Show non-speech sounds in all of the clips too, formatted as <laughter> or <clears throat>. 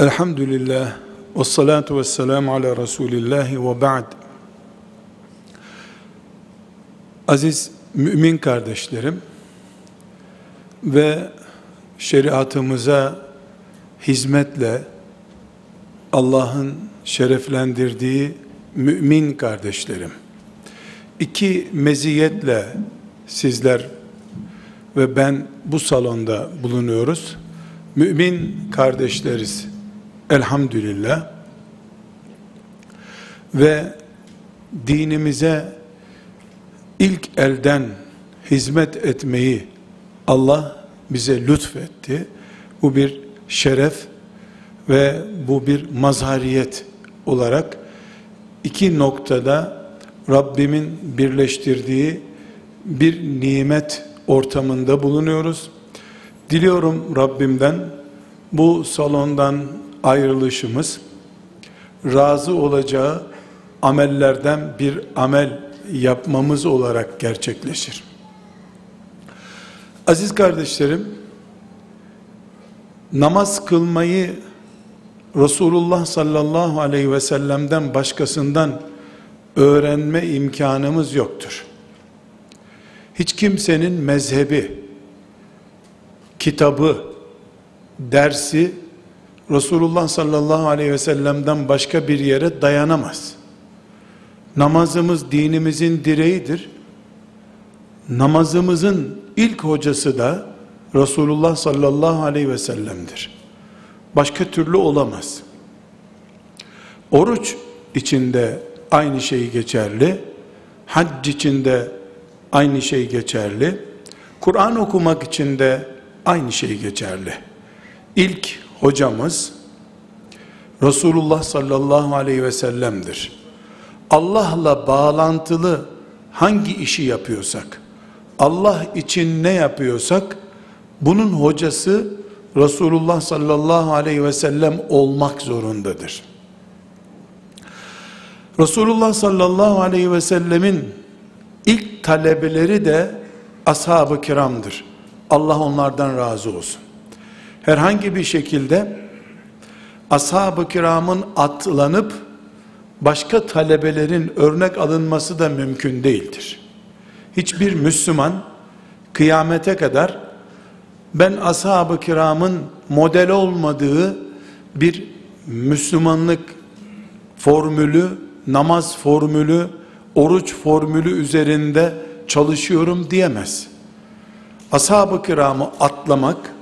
Elhamdülillah ve salatu ve selamu ala Resulillah ve ba'd. Aziz mümin kardeşlerim ve şeriatımıza hizmetle Allah'ın şereflendirdiği mümin kardeşlerim. İki meziyetle sizler ve ben bu salonda bulunuyoruz. Mümin kardeşleriz. Elhamdülillah. Ve dinimize ilk elden hizmet etmeyi Allah bize lütfetti. Bu bir şeref ve bu bir mazhariyet olarak iki noktada Rabbimin birleştirdiği bir nimet ortamında bulunuyoruz. Diliyorum Rabbimden bu salondan ayrılışımız razı olacağı amellerden bir amel yapmamız olarak gerçekleşir. Aziz kardeşlerim, namaz kılmayı Resulullah sallallahu aleyhi ve sellem'den başkasından öğrenme imkanımız yoktur. Hiç kimsenin mezhebi, kitabı, dersi Resulullah sallallahu aleyhi ve sellem'den başka bir yere dayanamaz. Namazımız dinimizin direğidir. Namazımızın ilk hocası da Resulullah sallallahu aleyhi ve sellem'dir. Başka türlü olamaz. Oruç içinde aynı şey geçerli. Hac içinde aynı şey geçerli. Kur'an okumak için de aynı şey geçerli. İlk hocamız Resulullah sallallahu aleyhi ve sellem'dir. Allah'la bağlantılı hangi işi yapıyorsak, Allah için ne yapıyorsak, bunun hocası Resulullah sallallahu aleyhi ve sellem olmak zorundadır. Resulullah sallallahu aleyhi ve sellemin ilk talebeleri de ashab-ı kiramdır. Allah onlardan razı olsun. Herhangi bir şekilde ashab-ı kiramın atlanıp başka talebelerin örnek alınması da mümkün değildir. Hiçbir Müslüman kıyamete kadar ben ashab-ı kiramın model olmadığı bir Müslümanlık formülü, namaz formülü, oruç formülü üzerinde çalışıyorum diyemez. Ashab-ı kiramı atlamak,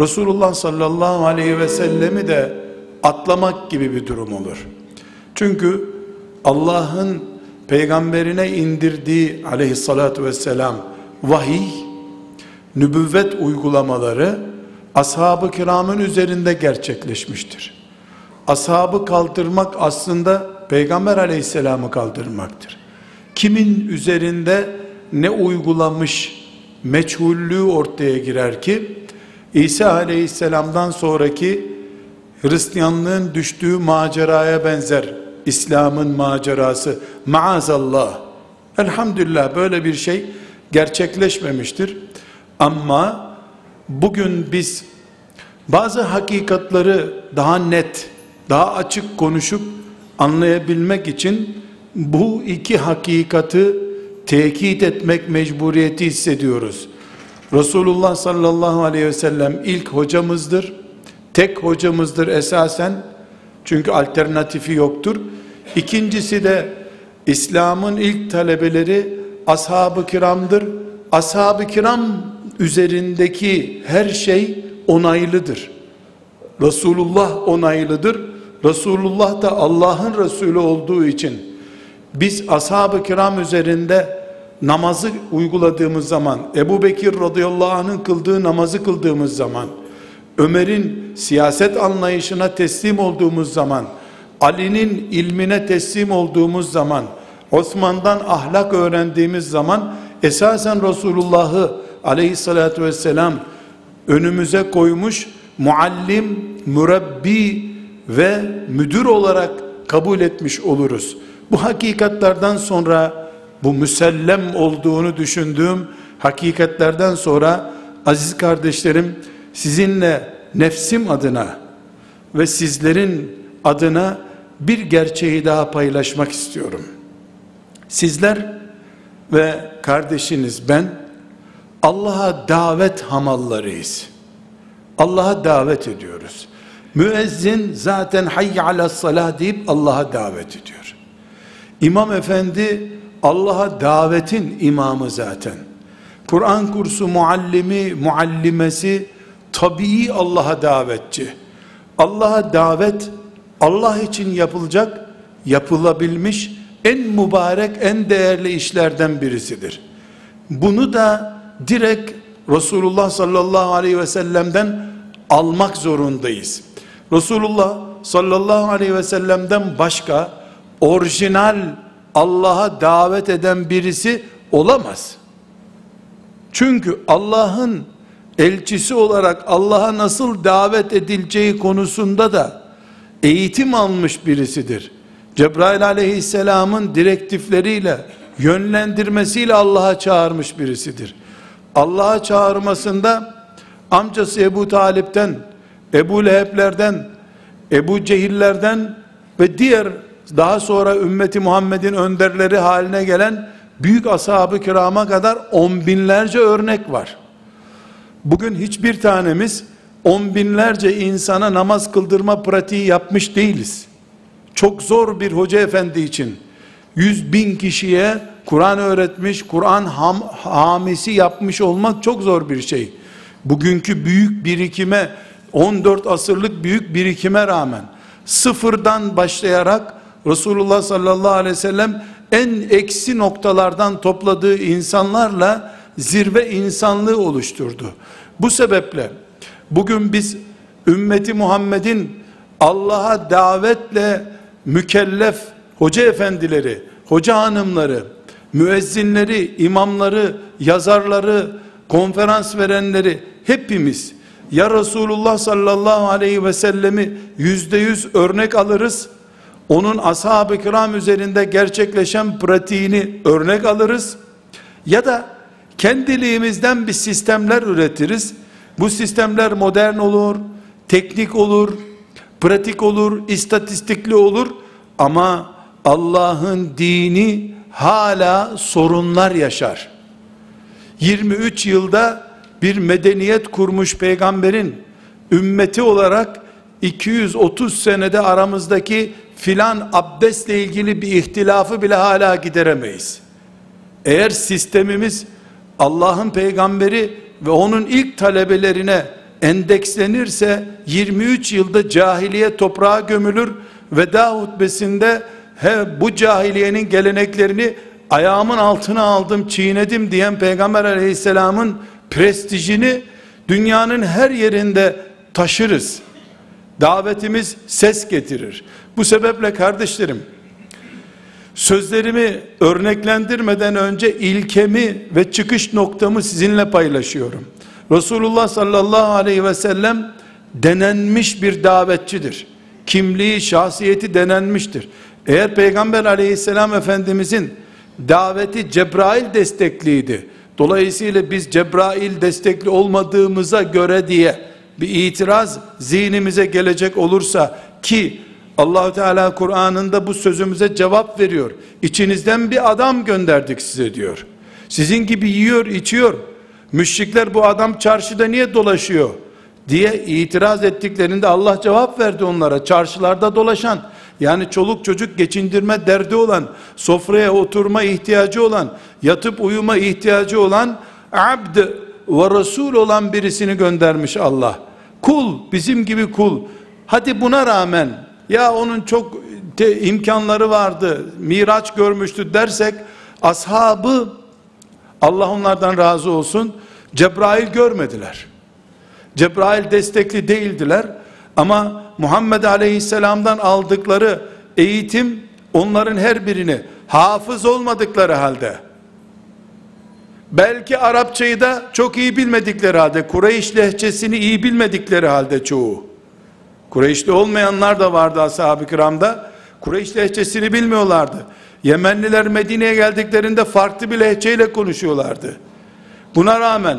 Resulullah sallallahu aleyhi ve sellemi de atlamak gibi bir durum olur. Çünkü Allah'ın peygamberine indirdiği aleyhissalatu vesselam vahiy, nübüvvet uygulamaları ashab-ı kiramın üzerinde gerçekleşmiştir. Ashabı kaldırmak aslında peygamber aleyhisselamı kaldırmaktır. Kimin üzerinde ne uygulamış meçhullüğü ortaya girer ki İsa aleyhisselamdan sonraki Hristiyanlığın düştüğü maceraya benzer İslam'ın macerası. Maazallah. Elhamdülillah böyle bir şey gerçekleşmemiştir. Ama bugün biz bazı hakikatları daha net daha açık konuşup anlayabilmek için bu iki hakikati tekit etmek mecburiyeti hissediyoruz. Resulullah sallallahu aleyhi ve sellem ilk hocamızdır. Tek hocamızdır esasen. Çünkü alternatifi yoktur. İkincisi de İslam'ın ilk talebeleri ashab-ı kiramdır. Ashab-ı kiram üzerindeki her şey onaylıdır. Resulullah onaylıdır. Resulullah da Allah'ın Resulü olduğu için biz ashab-ı kiram üzerinde namazı uyguladığımız zaman, Ebu Bekir radıyallahu anh'ın kıldığı namazı kıldığımız zaman, Ömer'in siyaset anlayışına teslim olduğumuz zaman, Ali'nin ilmine teslim olduğumuz zaman, Osman'dan ahlak öğrendiğimiz zaman, esasen Resulullah'ı aleyhissalatü vesselam önümüze koymuş, muallim, mürebbi ve müdür olarak kabul etmiş oluruz. Bu hakikatlerden sonra bu müsellem olduğunu düşündüğüm hakikatlerden sonra aziz kardeşlerim sizinle nefsim adına ve sizlerin adına bir gerçeği daha paylaşmak istiyorum. Sizler ve kardeşiniz ben Allah'a davet hamallarıyız. Allah'a davet ediyoruz. Müezzin zaten hayy ala salah deyip Allah'a davet ediyor. İmam efendi Allah'a davetin imamı zaten. Kur'an kursu muallimi, muallimesi tabii Allah'a davetçi. Allah'a davet Allah için yapılacak, yapılabilmiş en mübarek, en değerli işlerden birisidir. Bunu da direkt Resulullah sallallahu aleyhi ve sellem'den almak zorundayız. Resulullah sallallahu aleyhi ve sellem'den başka orijinal Allah'a davet eden birisi olamaz. Çünkü Allah'ın elçisi olarak Allah'a nasıl davet edileceği konusunda da eğitim almış birisidir. Cebrail aleyhisselamın direktifleriyle, yönlendirmesiyle Allah'a çağırmış birisidir. Allah'a çağırmasında amcası Ebu Talip'ten, Ebu Leheb'lerden, Ebu Cehillerden ve diğer daha sonra ümmeti Muhammed'in önderleri haline gelen büyük ashab-ı kirama kadar on binlerce örnek var. Bugün hiçbir tanemiz on binlerce insana namaz kıldırma pratiği yapmış değiliz. Çok zor bir hoca efendi için yüz bin kişiye Kur'an öğretmiş, Kur'an ham, hamisi yapmış olmak çok zor bir şey. Bugünkü büyük birikime, 14 asırlık büyük birikime rağmen sıfırdan başlayarak Resulullah sallallahu aleyhi ve sellem en eksi noktalardan topladığı insanlarla zirve insanlığı oluşturdu. Bu sebeple bugün biz ümmeti Muhammed'in Allah'a davetle mükellef hoca efendileri, hoca hanımları, müezzinleri, imamları, yazarları, konferans verenleri hepimiz ya Resulullah sallallahu aleyhi ve sellemi yüzde yüz örnek alırız, onun ashab-ı kiram üzerinde gerçekleşen pratiğini örnek alırız, ya da kendiliğimizden bir sistemler üretiriz, bu sistemler modern olur, teknik olur, pratik olur, istatistikli olur. Ama Allah'ın dini hala sorunlar yaşar. 23 yılda bir medeniyet kurmuş peygamberin ümmeti olarak 230 senede aramızdaki filan abdestle ilgili bir ihtilafı bile hala gideremeyiz. Eğer sistemimiz Allah'ın peygamberi ve onun ilk talebelerine endekslenirse 23 yılda cahiliye toprağa gömülür veda hutbesinde he, bu cahiliyenin geleneklerini ayağımın altına aldım çiğnedim diyen peygamber aleyhisselamın prestijini dünyanın her yerinde taşırız. Davetimiz ses getirir. Bu sebeple kardeşlerim sözlerimi örneklendirmeden önce ilkemi ve çıkış noktamı sizinle paylaşıyorum. Resulullah sallallahu aleyhi ve sellem denenmiş bir davetçidir. Kimliği, şahsiyeti denenmiştir. Eğer Peygamber aleyhisselam efendimizin daveti Cebrail destekliydi. Dolayısıyla biz Cebrail destekli olmadığımıza göre diye bir itiraz zihnimize gelecek olursa ki Allahu Teala Kur'an'ında bu sözümüze cevap veriyor. İçinizden bir adam gönderdik size diyor. Sizin gibi yiyor, içiyor. Müşrikler bu adam çarşıda niye dolaşıyor diye itiraz ettiklerinde Allah cevap verdi onlara. Çarşılarda dolaşan yani çoluk çocuk geçindirme derdi olan, sofraya oturma ihtiyacı olan, yatıp uyuma ihtiyacı olan abd ve resul olan birisini göndermiş Allah. Kul, bizim gibi kul. Hadi buna rağmen ya onun çok te, imkanları vardı, miraç görmüştü dersek ashabı Allah onlardan razı olsun Cebrail görmediler. Cebrail destekli değildiler ama Muhammed Aleyhisselam'dan aldıkları eğitim onların her birini hafız olmadıkları halde belki Arapçayı da çok iyi bilmedikleri halde Kureyş lehçesini iyi bilmedikleri halde çoğu. Kureyşli olmayanlar da vardı ashab-ı kiramda. Kureyş lehçesini bilmiyorlardı. Yemenliler Medine'ye geldiklerinde farklı bir lehçeyle konuşuyorlardı. Buna rağmen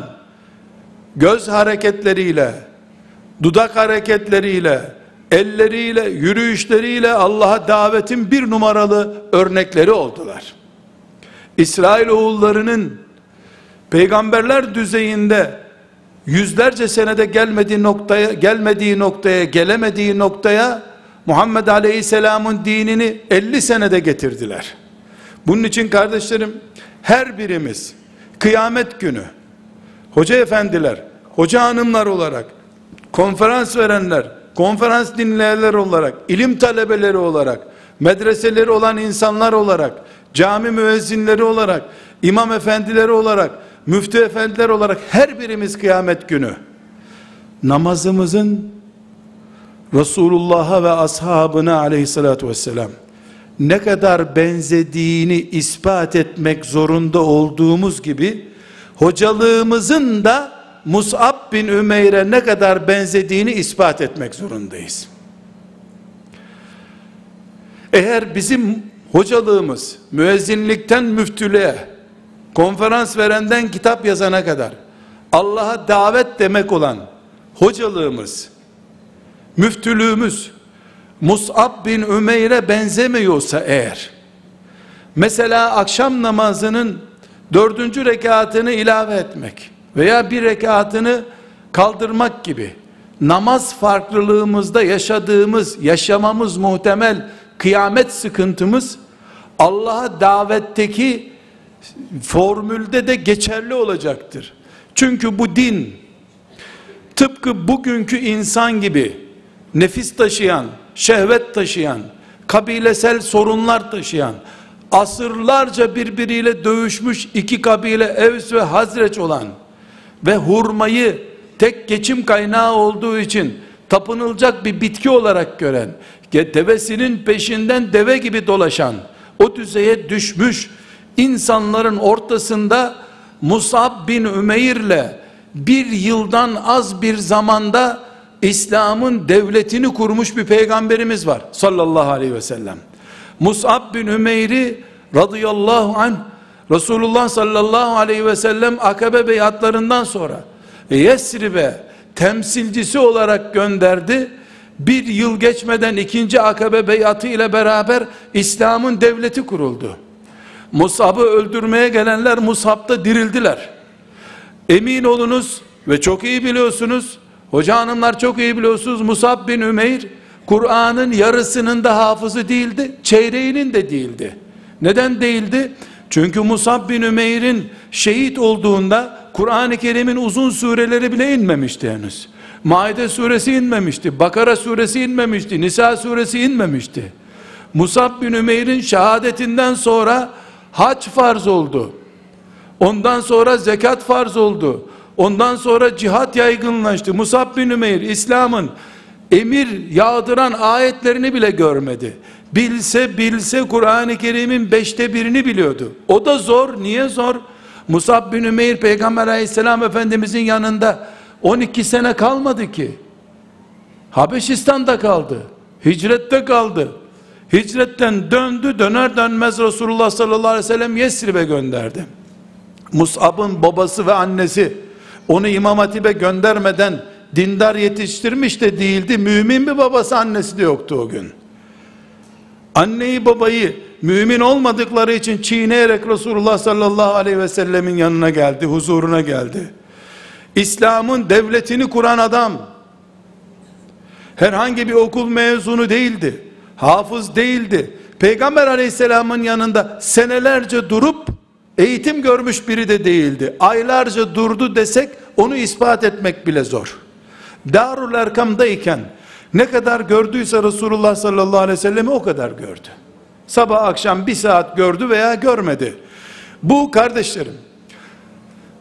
göz hareketleriyle dudak hareketleriyle elleriyle, yürüyüşleriyle Allah'a davetin bir numaralı örnekleri oldular. İsrail oğullarının peygamberler düzeyinde yüzlerce senede gelmediği noktaya gelmediği noktaya gelemediği noktaya Muhammed Aleyhisselam'ın dinini 50 senede getirdiler. Bunun için kardeşlerim her birimiz kıyamet günü hoca efendiler, hoca hanımlar olarak konferans verenler, konferans dinleyenler olarak, ilim talebeleri olarak, medreseleri olan insanlar olarak, cami müezzinleri olarak, imam efendileri olarak, müftü efendiler olarak her birimiz kıyamet günü namazımızın Resulullah'a ve ashabına aleyhissalatü vesselam ne kadar benzediğini ispat etmek zorunda olduğumuz gibi hocalığımızın da Mus'ab bin Ümeyr'e ne kadar benzediğini ispat etmek zorundayız. Eğer bizim hocalığımız müezzinlikten müftülüğe, konferans verenden kitap yazana kadar Allah'a davet demek olan hocalığımız, müftülüğümüz Mus'ab bin Ümeyr'e benzemiyorsa eğer, mesela akşam namazının dördüncü rekatını ilave etmek veya bir rekatını kaldırmak gibi namaz farklılığımızda yaşadığımız, yaşamamız muhtemel kıyamet sıkıntımız Allah'a davetteki formülde de geçerli olacaktır. Çünkü bu din tıpkı bugünkü insan gibi nefis taşıyan, şehvet taşıyan, kabilesel sorunlar taşıyan, asırlarca birbiriyle dövüşmüş iki kabile Evs ve Hazreç olan ve hurmayı tek geçim kaynağı olduğu için tapınılacak bir bitki olarak gören, devesinin peşinden deve gibi dolaşan, o düzeye düşmüş insanların ortasında Musab bin Ümeyr'le bir yıldan az bir zamanda İslam'ın devletini kurmuş bir peygamberimiz var sallallahu aleyhi ve sellem. Mus'ab bin Ümeyr'i radıyallahu anh Resulullah sallallahu aleyhi ve sellem akabe beyatlarından sonra Yesrib'e temsilcisi olarak gönderdi. Bir yıl geçmeden ikinci akabe beyatı ile beraber İslam'ın devleti kuruldu. Musab'ı öldürmeye gelenler Musab'da dirildiler. Emin olunuz ve çok iyi biliyorsunuz Hoca hanımlar çok iyi biliyorsunuz Musab bin Ümeyr Kur'an'ın yarısının da hafızı değildi, çeyreğinin de değildi. Neden değildi? Çünkü Musab bin Ümeyr'in şehit olduğunda Kur'an-ı Kerim'in uzun sureleri bile inmemişti henüz. Maide suresi inmemişti, Bakara suresi inmemişti, Nisa suresi inmemişti. Musab bin Ümeyr'in şehadetinden sonra hac farz oldu. Ondan sonra zekat farz oldu. Ondan sonra cihat yaygınlaştı. Musab bin Ümeyr İslam'ın emir yağdıran ayetlerini bile görmedi. Bilse bilse Kur'an-ı Kerim'in beşte birini biliyordu. O da zor. Niye zor? Musab bin Ümeyr Peygamber aleyhisselam efendimizin yanında 12 sene kalmadı ki. Habeşistan'da kaldı. Hicrette kaldı. Hicretten döndü döner dönmez Resulullah sallallahu aleyhi ve sellem Yesrib'e gönderdi. Mus'ab'ın babası ve annesi onu İmam Hatip'e göndermeden dindar yetiştirmiş de değildi. Mümin bir babası annesi de yoktu o gün. Anneyi babayı mümin olmadıkları için çiğneyerek Resulullah sallallahu aleyhi ve sellemin yanına geldi, huzuruna geldi. İslam'ın devletini kuran adam herhangi bir okul mezunu değildi. Hafız değildi. Peygamber aleyhisselamın yanında senelerce durup eğitim görmüş biri de değildi. Aylarca durdu desek onu ispat etmek bile zor. Darul Erkam'dayken ne kadar gördüyse Resulullah sallallahu aleyhi ve sellemi o kadar gördü. Sabah akşam bir saat gördü veya görmedi. Bu kardeşlerim,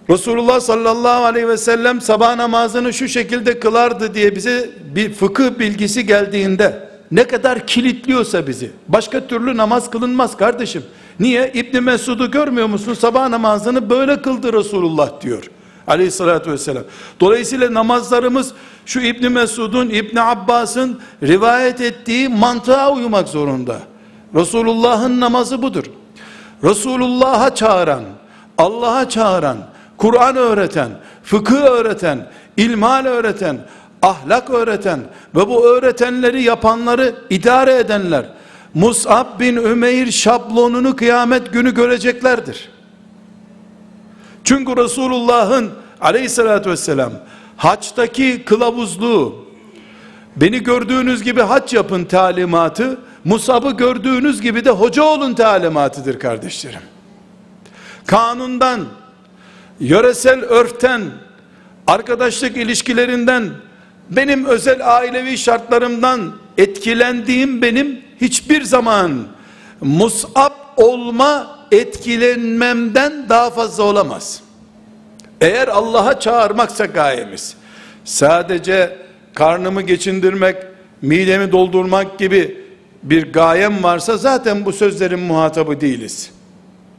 Resulullah sallallahu aleyhi ve sellem sabah namazını şu şekilde kılardı diye bize bir fıkıh bilgisi geldiğinde ne kadar kilitliyorsa bizi başka türlü namaz kılınmaz kardeşim. Niye? İbn Mesud'u görmüyor musun? Sabah namazını böyle kıldı Resulullah diyor. Aleyhissalatü vesselam. Dolayısıyla namazlarımız şu İbn Mesud'un, İbn Abbas'ın rivayet ettiği mantığa uymak zorunda. Resulullah'ın namazı budur. Resulullah'a çağıran, Allah'a çağıran, Kur'an öğreten, fıkıh öğreten, ilmal öğreten, ahlak öğreten ve bu öğretenleri yapanları idare edenler Mus'ab bin Ümeyr şablonunu kıyamet günü göreceklerdir. Çünkü Resulullah'ın aleyhissalatü vesselam haçtaki kılavuzluğu beni gördüğünüz gibi haç yapın talimatı Musab'ı gördüğünüz gibi de hoca olun talimatıdır kardeşlerim. Kanundan, yöresel örften, arkadaşlık ilişkilerinden, benim özel ailevi şartlarımdan etkilendiğim benim hiçbir zaman musab olma etkilenmemden daha fazla olamaz. Eğer Allah'a çağırmaksa gayemiz, sadece karnımı geçindirmek, midemi doldurmak gibi bir gayem varsa zaten bu sözlerin muhatabı değiliz.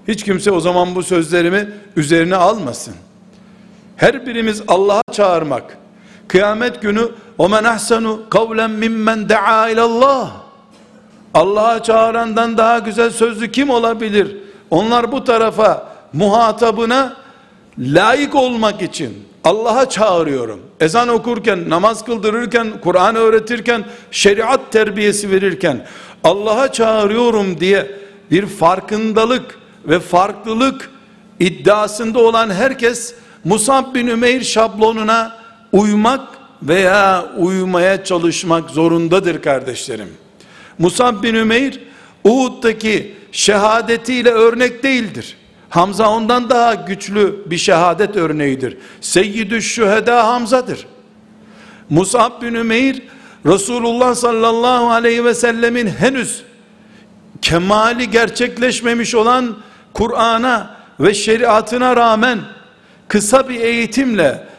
Hiç kimse o zaman bu sözlerimi üzerine almasın. Her birimiz Allah'a çağırmak. Kıyamet günü o men ahsanu kavlen mimmen daa ilallah. Allah'a çağırandan daha güzel sözlü kim olabilir? Onlar bu tarafa muhatabına layık olmak için Allah'a çağırıyorum. Ezan okurken, namaz kıldırırken, Kur'an öğretirken, şeriat terbiyesi verirken Allah'a çağırıyorum diye bir farkındalık ve farklılık iddiasında olan herkes Musab bin Ümeyr şablonuna uymak veya uymaya çalışmak zorundadır kardeşlerim. Musab bin Ümeyr Uhud'daki şehadetiyle örnek değildir. Hamza ondan daha güçlü bir şehadet örneğidir. Seyyidü şüheda Hamza'dır. Musab bin Ümeyr Resulullah sallallahu aleyhi ve sellemin henüz kemali gerçekleşmemiş olan Kur'an'a ve şeriatına rağmen kısa bir eğitimle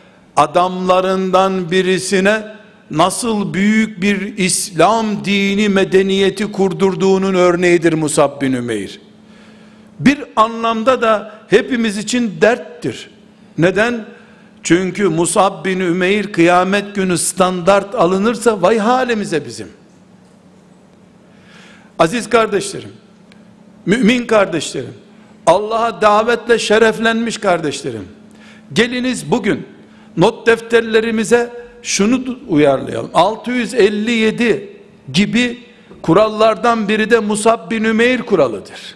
adamlarından birisine nasıl büyük bir İslam dini medeniyeti kurdurduğunun örneğidir Musab bin Ümeyr. Bir anlamda da hepimiz için derttir. Neden? Çünkü Musab bin Ümeyr kıyamet günü standart alınırsa vay halimize bizim. Aziz kardeşlerim, mümin kardeşlerim, Allah'a davetle şereflenmiş kardeşlerim, geliniz bugün not defterlerimize şunu uyarlayalım. 657 gibi kurallardan biri de Musab bin Ümeyr kuralıdır.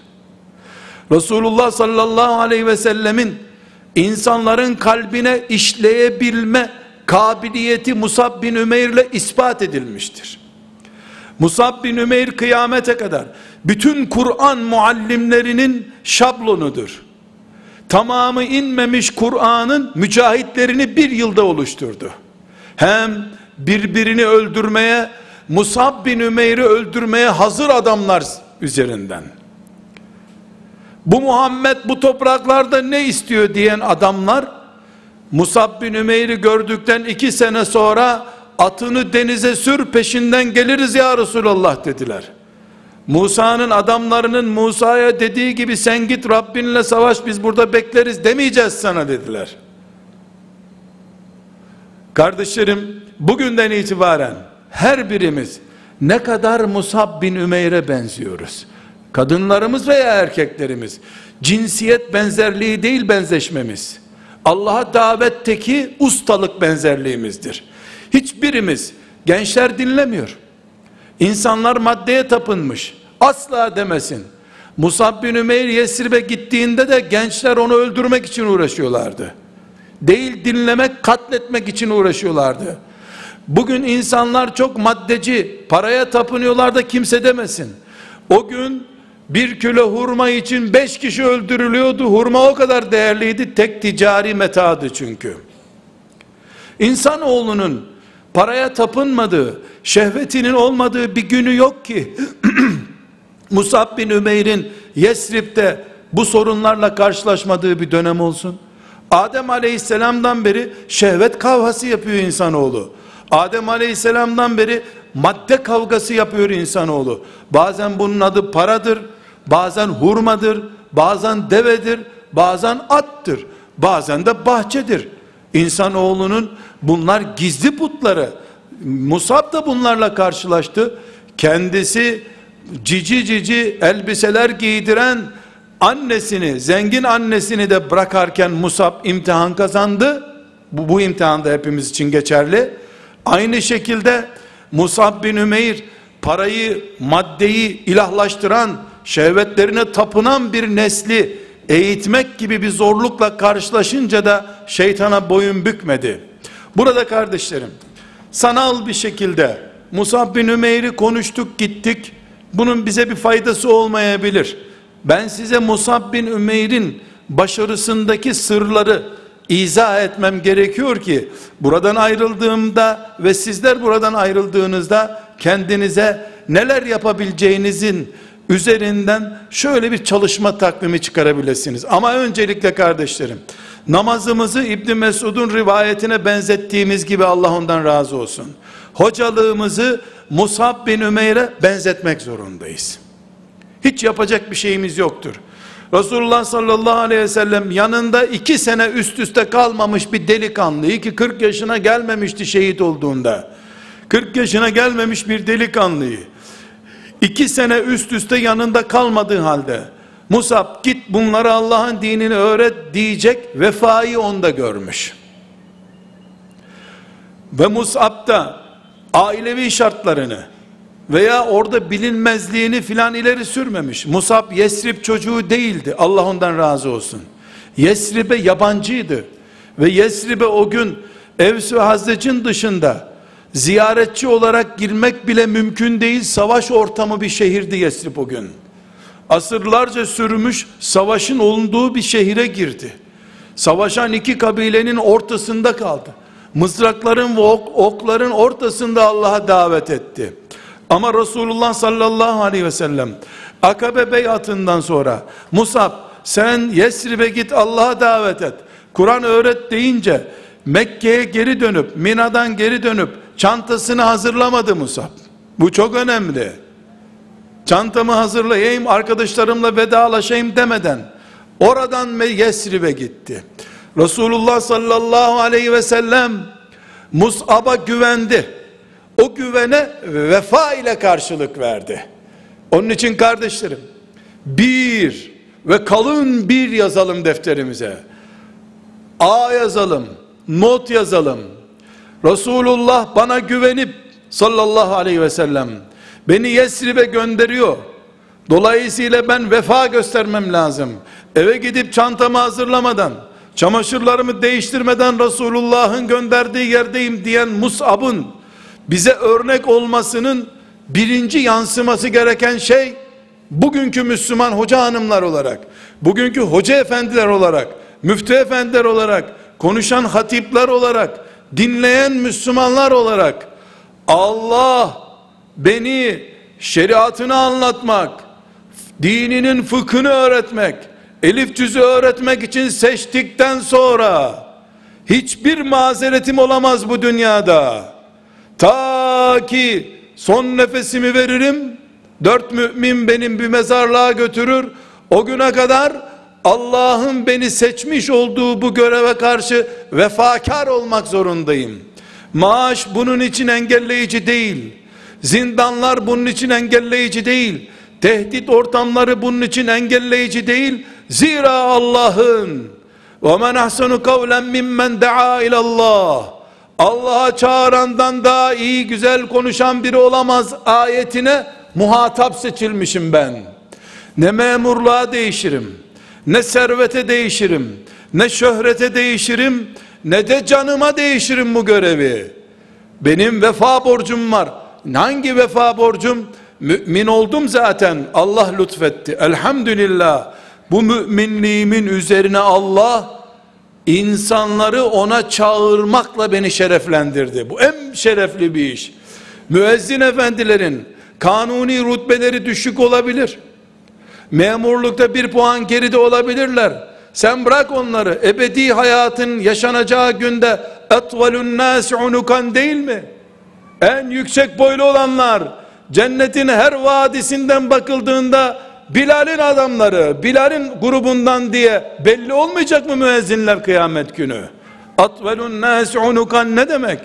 Resulullah sallallahu aleyhi ve sellemin insanların kalbine işleyebilme kabiliyeti Musab bin Ümeyr ile ispat edilmiştir. Musab bin Ümeyr kıyamete kadar bütün Kur'an muallimlerinin şablonudur. Tamamı inmemiş Kur'an'ın mücahitlerini bir yılda oluşturdu. Hem birbirini öldürmeye, Musab bin Ümeyr'i öldürmeye hazır adamlar üzerinden. Bu Muhammed bu topraklarda ne istiyor diyen adamlar, Musab bin Ümeyr'i gördükten iki sene sonra atını denize sür peşinden geliriz ya Resulallah dediler. Musa'nın adamlarının Musa'ya dediği gibi sen git Rabbinle savaş biz burada bekleriz demeyeceğiz sana dediler. Kardeşlerim bugünden itibaren her birimiz ne kadar Musab bin Ümeyr'e benziyoruz. Kadınlarımız veya erkeklerimiz cinsiyet benzerliği değil benzeşmemiz. Allah'a davetteki ustalık benzerliğimizdir. Hiçbirimiz gençler dinlemiyor. İnsanlar maddeye tapınmış. Asla demesin. Musab bin Ümeyr Yesrib'e gittiğinde de gençler onu öldürmek için uğraşıyorlardı. Değil dinlemek, katletmek için uğraşıyorlardı. Bugün insanlar çok maddeci, paraya tapınıyorlar da kimse demesin. O gün bir kilo hurma için beş kişi öldürülüyordu. Hurma o kadar değerliydi. Tek ticari metadı çünkü. İnsanoğlunun paraya tapınmadığı, şehvetinin olmadığı bir günü yok ki <clears throat> Musab bin Ümeyr'in Yesrib'de bu sorunlarla karşılaşmadığı bir dönem olsun. Adem aleyhisselamdan beri şehvet kavgası yapıyor insanoğlu. Adem aleyhisselamdan beri madde kavgası yapıyor insanoğlu. Bazen bunun adı paradır, bazen hurmadır, bazen devedir, bazen attır, bazen de bahçedir. İnsanoğlunun bunlar gizli putları. Musab da bunlarla karşılaştı. Kendisi cici cici elbiseler giydiren annesini, zengin annesini de bırakarken Musab imtihan kazandı. Bu, bu imtihan da hepimiz için geçerli. Aynı şekilde Musab bin Ümeyr parayı, maddeyi ilahlaştıran, şehvetlerine tapınan bir nesli eğitmek gibi bir zorlukla karşılaşınca da şeytana boyun bükmedi. Burada kardeşlerim, sanal bir şekilde Musab bin Ümeyr'i konuştuk gittik. Bunun bize bir faydası olmayabilir. Ben size Musab bin Ümeyr'in başarısındaki sırları izah etmem gerekiyor ki buradan ayrıldığımda ve sizler buradan ayrıldığınızda kendinize neler yapabileceğinizin üzerinden şöyle bir çalışma takvimi çıkarabilirsiniz. Ama öncelikle kardeşlerim namazımızı İbn Mesud'un rivayetine benzettiğimiz gibi Allah ondan razı olsun. Hocalığımızı Musab bin Ümeyr'e benzetmek zorundayız. Hiç yapacak bir şeyimiz yoktur. Resulullah sallallahu aleyhi ve sellem yanında iki sene üst üste kalmamış bir delikanlıyı ki 40 yaşına gelmemişti şehit olduğunda. 40 yaşına gelmemiş bir delikanlıyı iki sene üst üste yanında kalmadığı halde Musab git bunları Allah'ın dinini öğret diyecek vefayı onda görmüş. Ve Musab da ailevi şartlarını veya orada bilinmezliğini filan ileri sürmemiş. Musab Yesrib çocuğu değildi. Allah ondan razı olsun. Yesrib'e yabancıydı. Ve Yesrib'e o gün Evs ve Hazrec'in dışında ziyaretçi olarak girmek bile mümkün değil. Savaş ortamı bir şehirdi Yesrib o gün. Asırlarca sürmüş savaşın olunduğu bir şehire girdi. Savaşan iki kabilenin ortasında kaldı. Mızrakların ve ok, okların ortasında Allah'a davet etti. Ama Resulullah sallallahu aleyhi ve sellem Akabe beyatından sonra Musab sen Yesrib'e git Allah'a davet et. Kur'an öğret deyince Mekke'ye geri dönüp Mina'dan geri dönüp çantasını hazırlamadı Musab. Bu çok önemli. Çantamı hazırlayayım arkadaşlarımla vedalaşayım demeden oradan Yesrib'e gitti. Resulullah sallallahu aleyhi ve sellem Mus'ab'a güvendi. O güvene vefa ile karşılık verdi. Onun için kardeşlerim bir ve kalın bir yazalım defterimize. A yazalım, not yazalım. Resulullah bana güvenip sallallahu aleyhi ve sellem beni Yesrib'e gönderiyor. Dolayısıyla ben vefa göstermem lazım. Eve gidip çantamı hazırlamadan, çamaşırlarımı değiştirmeden Resulullah'ın gönderdiği yerdeyim diyen Mus'ab'ın bize örnek olmasının birinci yansıması gereken şey bugünkü Müslüman hoca hanımlar olarak, bugünkü hoca efendiler olarak, müftü efendiler olarak, konuşan hatipler olarak, dinleyen Müslümanlar olarak Allah beni şeriatını anlatmak, dininin fıkhını öğretmek, elif cüzü öğretmek için seçtikten sonra hiçbir mazeretim olamaz bu dünyada. Ta ki son nefesimi veririm. Dört mümin benim bir mezarlığa götürür. O güne kadar Allah'ın beni seçmiş olduğu bu göreve karşı vefakar olmak zorundayım. Maaş bunun için engelleyici değil. Zindanlar bunun için engelleyici değil. Tehdit ortamları bunun için engelleyici değil. Zira Allah'ın وَمَنْ أَحْسَنُ قَوْلًا مِمَّنْ دَعَا اِلَى اللّٰهِ Allah'a çağırandan daha iyi güzel konuşan biri olamaz ayetine muhatap seçilmişim ben. Ne memurluğa değişirim, Ne servete değişirim, ne şöhrete değişirim, ne de canıma değişirim bu görevi. Benim vefa borcum var. Hangi vefa borcum? Mümin oldum zaten. Allah lütfetti. Elhamdülillah. Bu müminliğimin üzerine Allah insanları ona çağırmakla beni şereflendirdi. Bu en şerefli bir iş. Müezzin efendilerin kanuni rütbeleri düşük olabilir. Memurlukta bir puan geride olabilirler. Sen bırak onları. Ebedi hayatın yaşanacağı günde etvalun nas unukan değil mi? En yüksek boylu olanlar cennetin her vadisinden bakıldığında Bilal'in adamları, Bilal'in grubundan diye belli olmayacak mı müezzinler kıyamet günü? Atvelun nas unukan ne demek?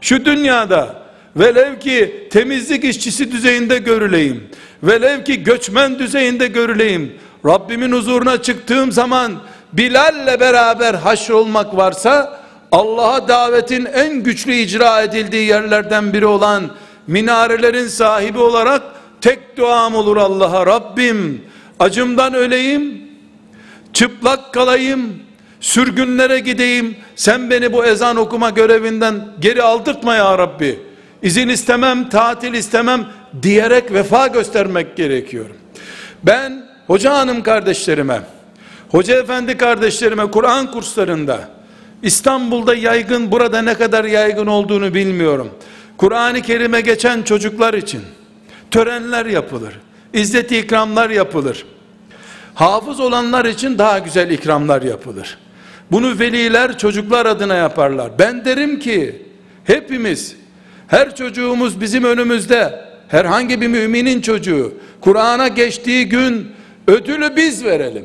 Şu dünyada velev ki temizlik işçisi düzeyinde görüleyim, velev ki göçmen düzeyinde görüleyim, Rabbimin huzuruna çıktığım zaman Bilal'le beraber haşr olmak varsa Allah'a davetin en güçlü icra edildiği yerlerden biri olan minarelerin sahibi olarak tek duam olur Allah'a. Rabbim acımdan öleyim çıplak kalayım sürgünlere gideyim. Sen beni bu ezan okuma görevinden geri aldırtma ya Rabbi izin istemem tatil istemem diyerek vefa göstermek gerekiyor. Ben hoca hanım kardeşlerime hoca efendi kardeşlerime Kur'an kurslarında İstanbul'da yaygın burada ne kadar yaygın olduğunu bilmiyorum. Kur'an-ı Kerim'e geçen çocuklar için törenler yapılır İzzet ikramlar yapılır. Hafız olanlar için daha güzel ikramlar yapılır. Bunu veliler çocuklar adına yaparlar. Ben derim ki hepimiz her çocuğumuz bizim önümüzde herhangi bir müminin çocuğu Kur'an'a geçtiği gün ödülü biz verelim.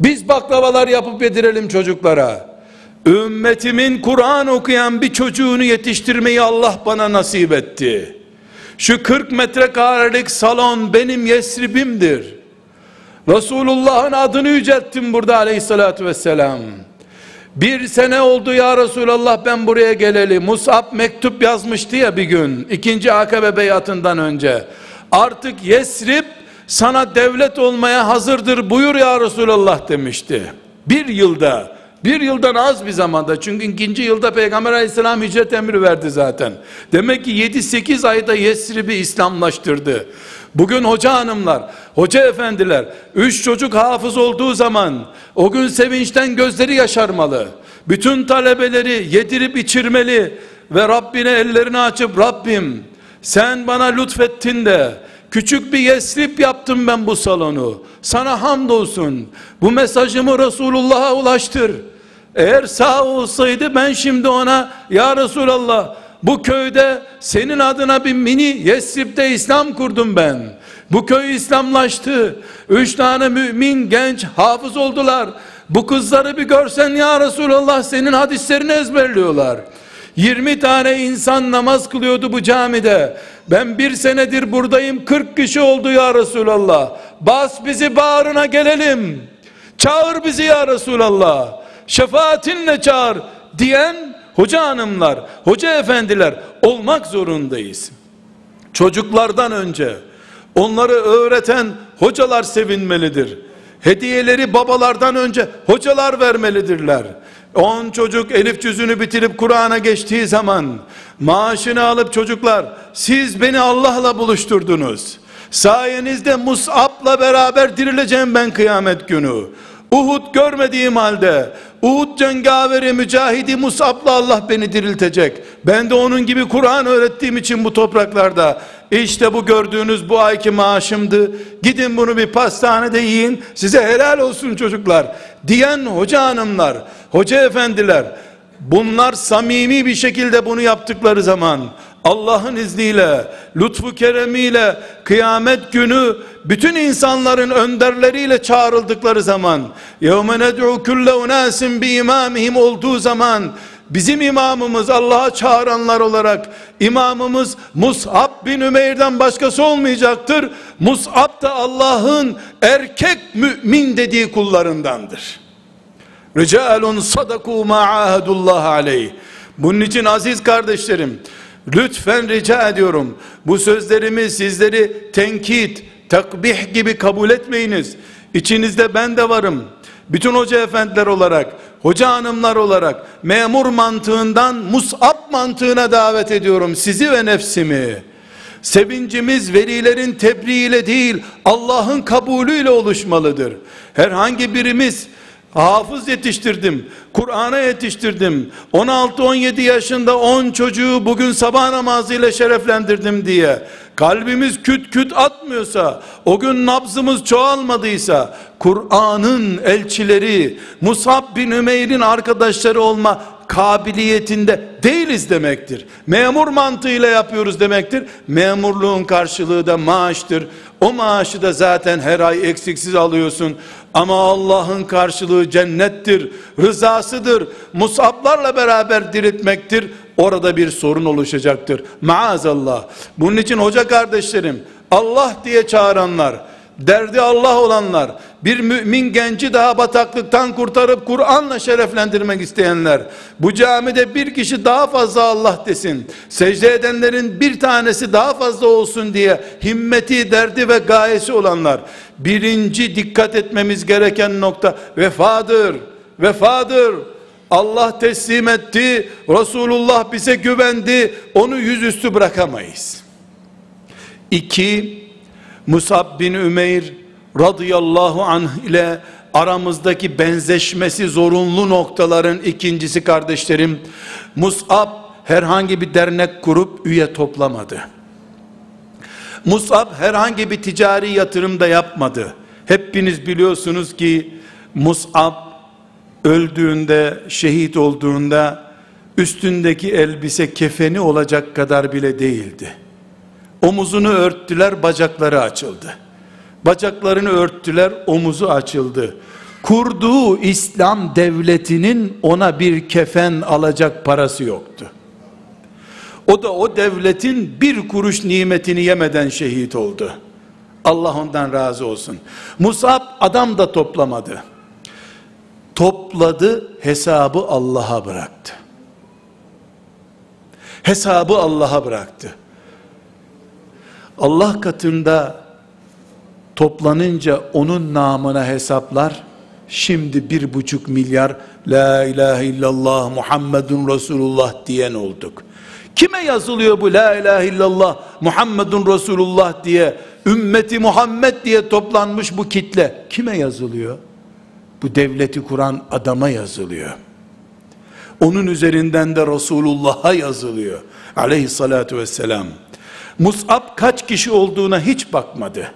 Biz baklavalar yapıp yedirelim çocuklara. Ümmetimin Kur'an okuyan bir çocuğunu yetiştirmeyi Allah bana nasip etti. Şu 40 metrekarelik salon benim Yesrib'imdir. Resulullah'ın adını yücelttim burada aleyhissalatü vesselam. Bir sene oldu ya Resulallah ben buraya geleli. Musab mektup yazmıştı ya bir gün. ikinci Akabe beyatından önce. Artık Yesrib sana devlet olmaya hazırdır buyur ya Resulallah demişti. Bir yılda, bir yıldan az bir zamanda çünkü ikinci yılda Peygamber aleyhisselam hicret emri verdi zaten. Demek ki 7-8 ayda Yesrib'i İslamlaştırdı. Bugün hoca hanımlar, hoca efendiler, üç çocuk hafız olduğu zaman o gün sevinçten gözleri yaşarmalı. Bütün talebeleri yedirip içirmeli ve Rabbine ellerini açıp Rabbim sen bana lütfettin de küçük bir yesrip yaptım ben bu salonu. Sana hamdolsun. Bu mesajımı Resulullah'a ulaştır. Eğer sağ olsaydı ben şimdi ona ya Resulallah bu köyde senin adına bir mini Yesrib'de İslam kurdum ben. Bu köy İslamlaştı. Üç tane mümin genç hafız oldular. Bu kızları bir görsen ya Resulallah senin hadislerini ezberliyorlar. 20 tane insan namaz kılıyordu bu camide. Ben bir senedir buradayım 40 kişi oldu ya Resulallah. Bas bizi bağrına gelelim. Çağır bizi ya Resulallah. Şefaatinle çağır diyen hoca hanımlar, hoca efendiler olmak zorundayız. Çocuklardan önce onları öğreten hocalar sevinmelidir. Hediyeleri babalardan önce hocalar vermelidirler. On çocuk elif cüzünü bitirip Kur'an'a geçtiği zaman maaşını alıp çocuklar siz beni Allah'la buluşturdunuz. Sayenizde Mus'ab'la beraber dirileceğim ben kıyamet günü. Uhud görmediğim halde Uhud cengaveri mücahidi Musab'la Allah beni diriltecek. Ben de onun gibi Kur'an öğrettiğim için bu topraklarda işte bu gördüğünüz bu ayki maaşımdı. Gidin bunu bir pastanede yiyin. Size helal olsun çocuklar. Diyen hoca hanımlar, hoca efendiler bunlar samimi bir şekilde bunu yaptıkları zaman Allah'ın izniyle, lütfu keremiyle kıyamet günü bütün insanların önderleriyle çağrıldıkları zaman يَوْمَ نَدْعُ كُلَّ اُنَاسٍ بِاِمَامِهِمْ olduğu zaman bizim imamımız Allah'a çağıranlar olarak imamımız Mus'ab bin Ümeyr'den başkası olmayacaktır. Mus'ab da Allah'ın erkek mümin dediği kullarındandır. Ricalun sadaku ma ahadullah aleyh. Bunun için aziz kardeşlerim lütfen rica ediyorum bu sözlerimi sizleri tenkit, takbih gibi kabul etmeyiniz. İçinizde ben de varım. Bütün hoca efendiler olarak, hoca hanımlar olarak memur mantığından musab mantığına davet ediyorum sizi ve nefsimi. Sevincimiz velilerin tebriğiyle değil Allah'ın kabulüyle oluşmalıdır. Herhangi birimiz hafız yetiştirdim, Kur'an'a yetiştirdim, 16-17 yaşında 10 çocuğu bugün sabah namazıyla şereflendirdim diye, kalbimiz küt küt atmıyorsa, o gün nabzımız çoğalmadıysa, Kur'an'ın elçileri, Musab bin Ümeyr'in arkadaşları olma kabiliyetinde değiliz demektir. Memur mantığıyla yapıyoruz demektir. Memurluğun karşılığı da maaştır. O maaşı da zaten her ay eksiksiz alıyorsun. Ama Allah'ın karşılığı cennettir, rızasıdır. Musablarla beraber diriltmektir. Orada bir sorun oluşacaktır. Maazallah. Bunun için hoca kardeşlerim, Allah diye çağıranlar, derdi Allah olanlar, bir mümin genci daha bataklıktan kurtarıp Kur'an'la şereflendirmek isteyenler, bu camide bir kişi daha fazla Allah desin, secde edenlerin bir tanesi daha fazla olsun diye himmeti, derdi ve gayesi olanlar, birinci dikkat etmemiz gereken nokta vefadır, vefadır. Allah teslim etti, Resulullah bize güvendi, onu yüzüstü bırakamayız. İki, Musab bin Ümeyr radıyallahu anh ile aramızdaki benzeşmesi zorunlu noktaların ikincisi kardeşlerim, Musab herhangi bir dernek kurup üye toplamadı. Musab herhangi bir ticari yatırım da yapmadı. Hepiniz biliyorsunuz ki Musab öldüğünde, şehit olduğunda üstündeki elbise kefeni olacak kadar bile değildi. Omuzunu örttüler, bacakları açıldı. Bacaklarını örttüler, omuzu açıldı. Kurduğu İslam devletinin ona bir kefen alacak parası yoktu. O da o devletin bir kuruş nimetini yemeden şehit oldu. Allah ondan razı olsun. Musab adam da toplamadı. Topladı, hesabı Allah'a bıraktı. Hesabı Allah'a bıraktı. Allah katında toplanınca onun namına hesaplar şimdi bir buçuk milyar la ilahe illallah Muhammedun Resulullah diyen olduk. Kime yazılıyor bu la ilahe illallah Muhammedun Resulullah diye ümmeti Muhammed diye toplanmış bu kitle kime yazılıyor? Bu devleti kuran adama yazılıyor. Onun üzerinden de Resulullah'a yazılıyor. Aleyhissalatu vesselam. Mus'ab kaç kişi olduğuna hiç bakmadı.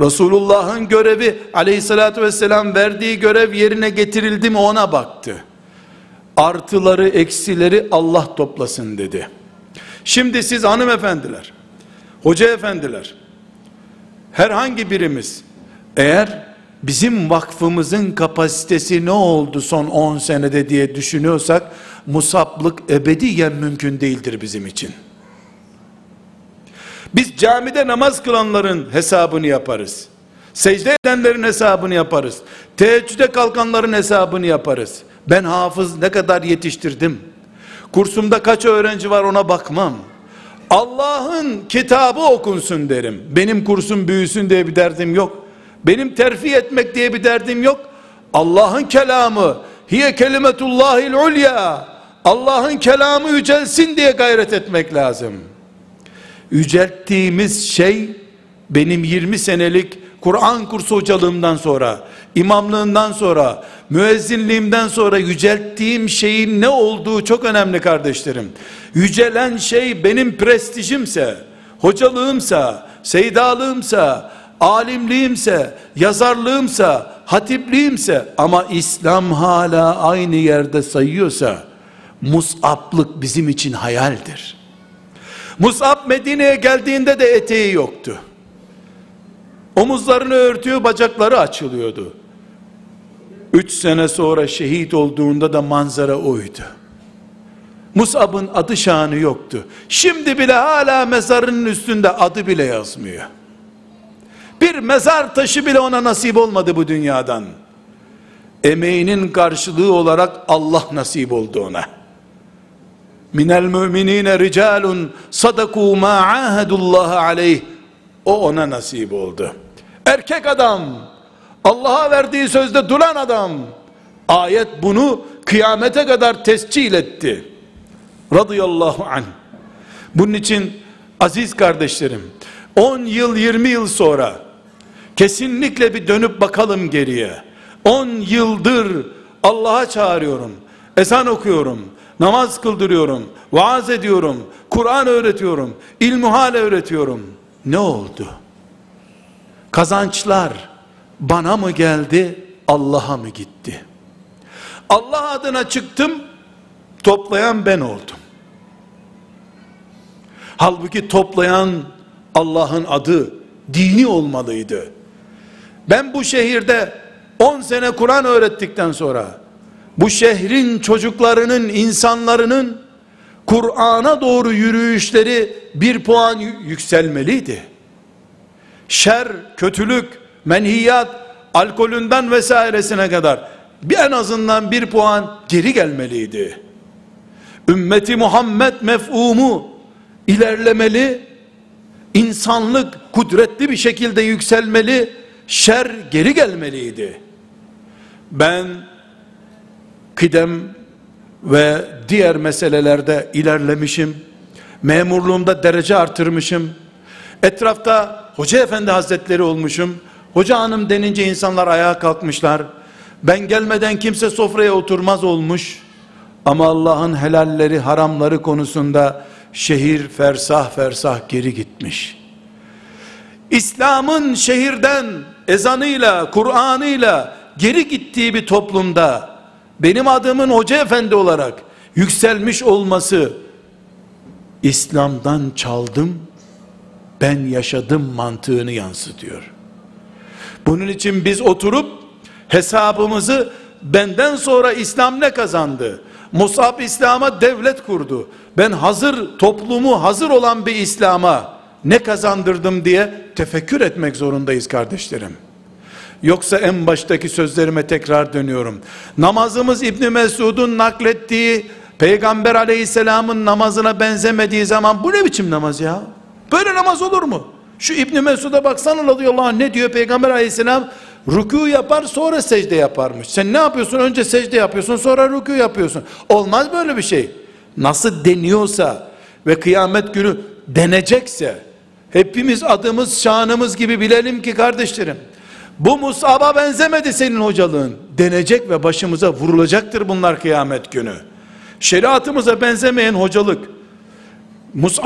Resulullah'ın görevi aleyhissalatü vesselam verdiği görev yerine getirildi mi ona baktı. Artıları eksileri Allah toplasın dedi. Şimdi siz hanımefendiler, hoca efendiler, herhangi birimiz eğer bizim vakfımızın kapasitesi ne oldu son 10 senede diye düşünüyorsak musaplık ebediyen mümkün değildir bizim için. Biz camide namaz kılanların hesabını yaparız. Secde edenlerin hesabını yaparız. Teheccüde kalkanların hesabını yaparız. Ben hafız ne kadar yetiştirdim. Kursumda kaç öğrenci var ona bakmam. Allah'ın kitabı okunsun derim. Benim kursum büyüsün diye bir derdim yok. Benim terfi etmek diye bir derdim yok. Allah'ın kelamı hiye kelimetullahil ulya. Allah'ın kelamı yücelsin diye gayret etmek lazım.'' yücelttiğimiz şey benim 20 senelik Kur'an kursu hocalığımdan sonra, imamlığından sonra, müezzinliğimden sonra yücelttiğim şeyin ne olduğu çok önemli kardeşlerim. Yücelen şey benim prestijimse, hocalığımsa, seydalığımsa, alimliğimse, yazarlığımsa, hatipliğimse ama İslam hala aynı yerde sayıyorsa, musablık bizim için hayaldir.'' Musab Medine'ye geldiğinde de eteği yoktu. Omuzlarını örtüyor, bacakları açılıyordu. Üç sene sonra şehit olduğunda da manzara oydu. Musab'ın adı şanı yoktu. Şimdi bile hala mezarının üstünde adı bile yazmıyor. Bir mezar taşı bile ona nasip olmadı bu dünyadan. Emeğinin karşılığı olarak Allah nasip oldu ona minel müminine ricalun sadaku ma ahadullah aleyh o ona nasip oldu erkek adam Allah'a verdiği sözde duran adam ayet bunu kıyamete kadar tescil etti radıyallahu anh bunun için aziz kardeşlerim 10 yıl 20 yıl sonra kesinlikle bir dönüp bakalım geriye 10 yıldır Allah'a çağırıyorum ezan okuyorum namaz kıldırıyorum, vaaz ediyorum, Kur'an öğretiyorum, ilmuhal öğretiyorum. Ne oldu? Kazançlar bana mı geldi, Allah'a mı gitti? Allah adına çıktım, toplayan ben oldum. Halbuki toplayan Allah'ın adı, dini olmalıydı. Ben bu şehirde 10 sene Kur'an öğrettikten sonra bu şehrin çocuklarının, insanlarının Kur'an'a doğru yürüyüşleri bir puan yükselmeliydi. Şer, kötülük, menhiyat alkolünden vesairesine kadar bir en azından bir puan geri gelmeliydi. Ümmeti Muhammed mefhumu ilerlemeli, insanlık kudretli bir şekilde yükselmeli, şer geri gelmeliydi. Ben kıdem ve diğer meselelerde ilerlemişim. Memurluğumda derece artırmışım. Etrafta hoca efendi hazretleri olmuşum. Hoca hanım denince insanlar ayağa kalkmışlar. Ben gelmeden kimse sofraya oturmaz olmuş. Ama Allah'ın helalleri haramları konusunda şehir fersah fersah geri gitmiş. İslam'ın şehirden ezanıyla, Kur'an'ıyla geri gittiği bir toplumda benim adımın hoca efendi olarak yükselmiş olması İslam'dan çaldım ben yaşadım mantığını yansıtıyor. Bunun için biz oturup hesabımızı benden sonra İslam ne kazandı? Musab İslam'a devlet kurdu. Ben hazır toplumu hazır olan bir İslam'a ne kazandırdım diye tefekkür etmek zorundayız kardeşlerim. Yoksa en baştaki sözlerime tekrar dönüyorum. Namazımız İbn Mesud'un naklettiği Peygamber aleyhisselamın namazına benzemediği zaman bu ne biçim namaz ya? Böyle namaz olur mu? Şu İbn Mesud'a baksana radıyallahu anh ne diyor Peygamber aleyhisselam? Rükû yapar sonra secde yaparmış. Sen ne yapıyorsun? Önce secde yapıyorsun sonra rükû yapıyorsun. Olmaz böyle bir şey. Nasıl deniyorsa ve kıyamet günü denecekse hepimiz adımız şanımız gibi bilelim ki kardeşlerim bu Musab'a benzemedi senin hocalığın. Denecek ve başımıza vurulacaktır bunlar kıyamet günü. Şeriatımıza benzemeyen hocalık, Mus'ab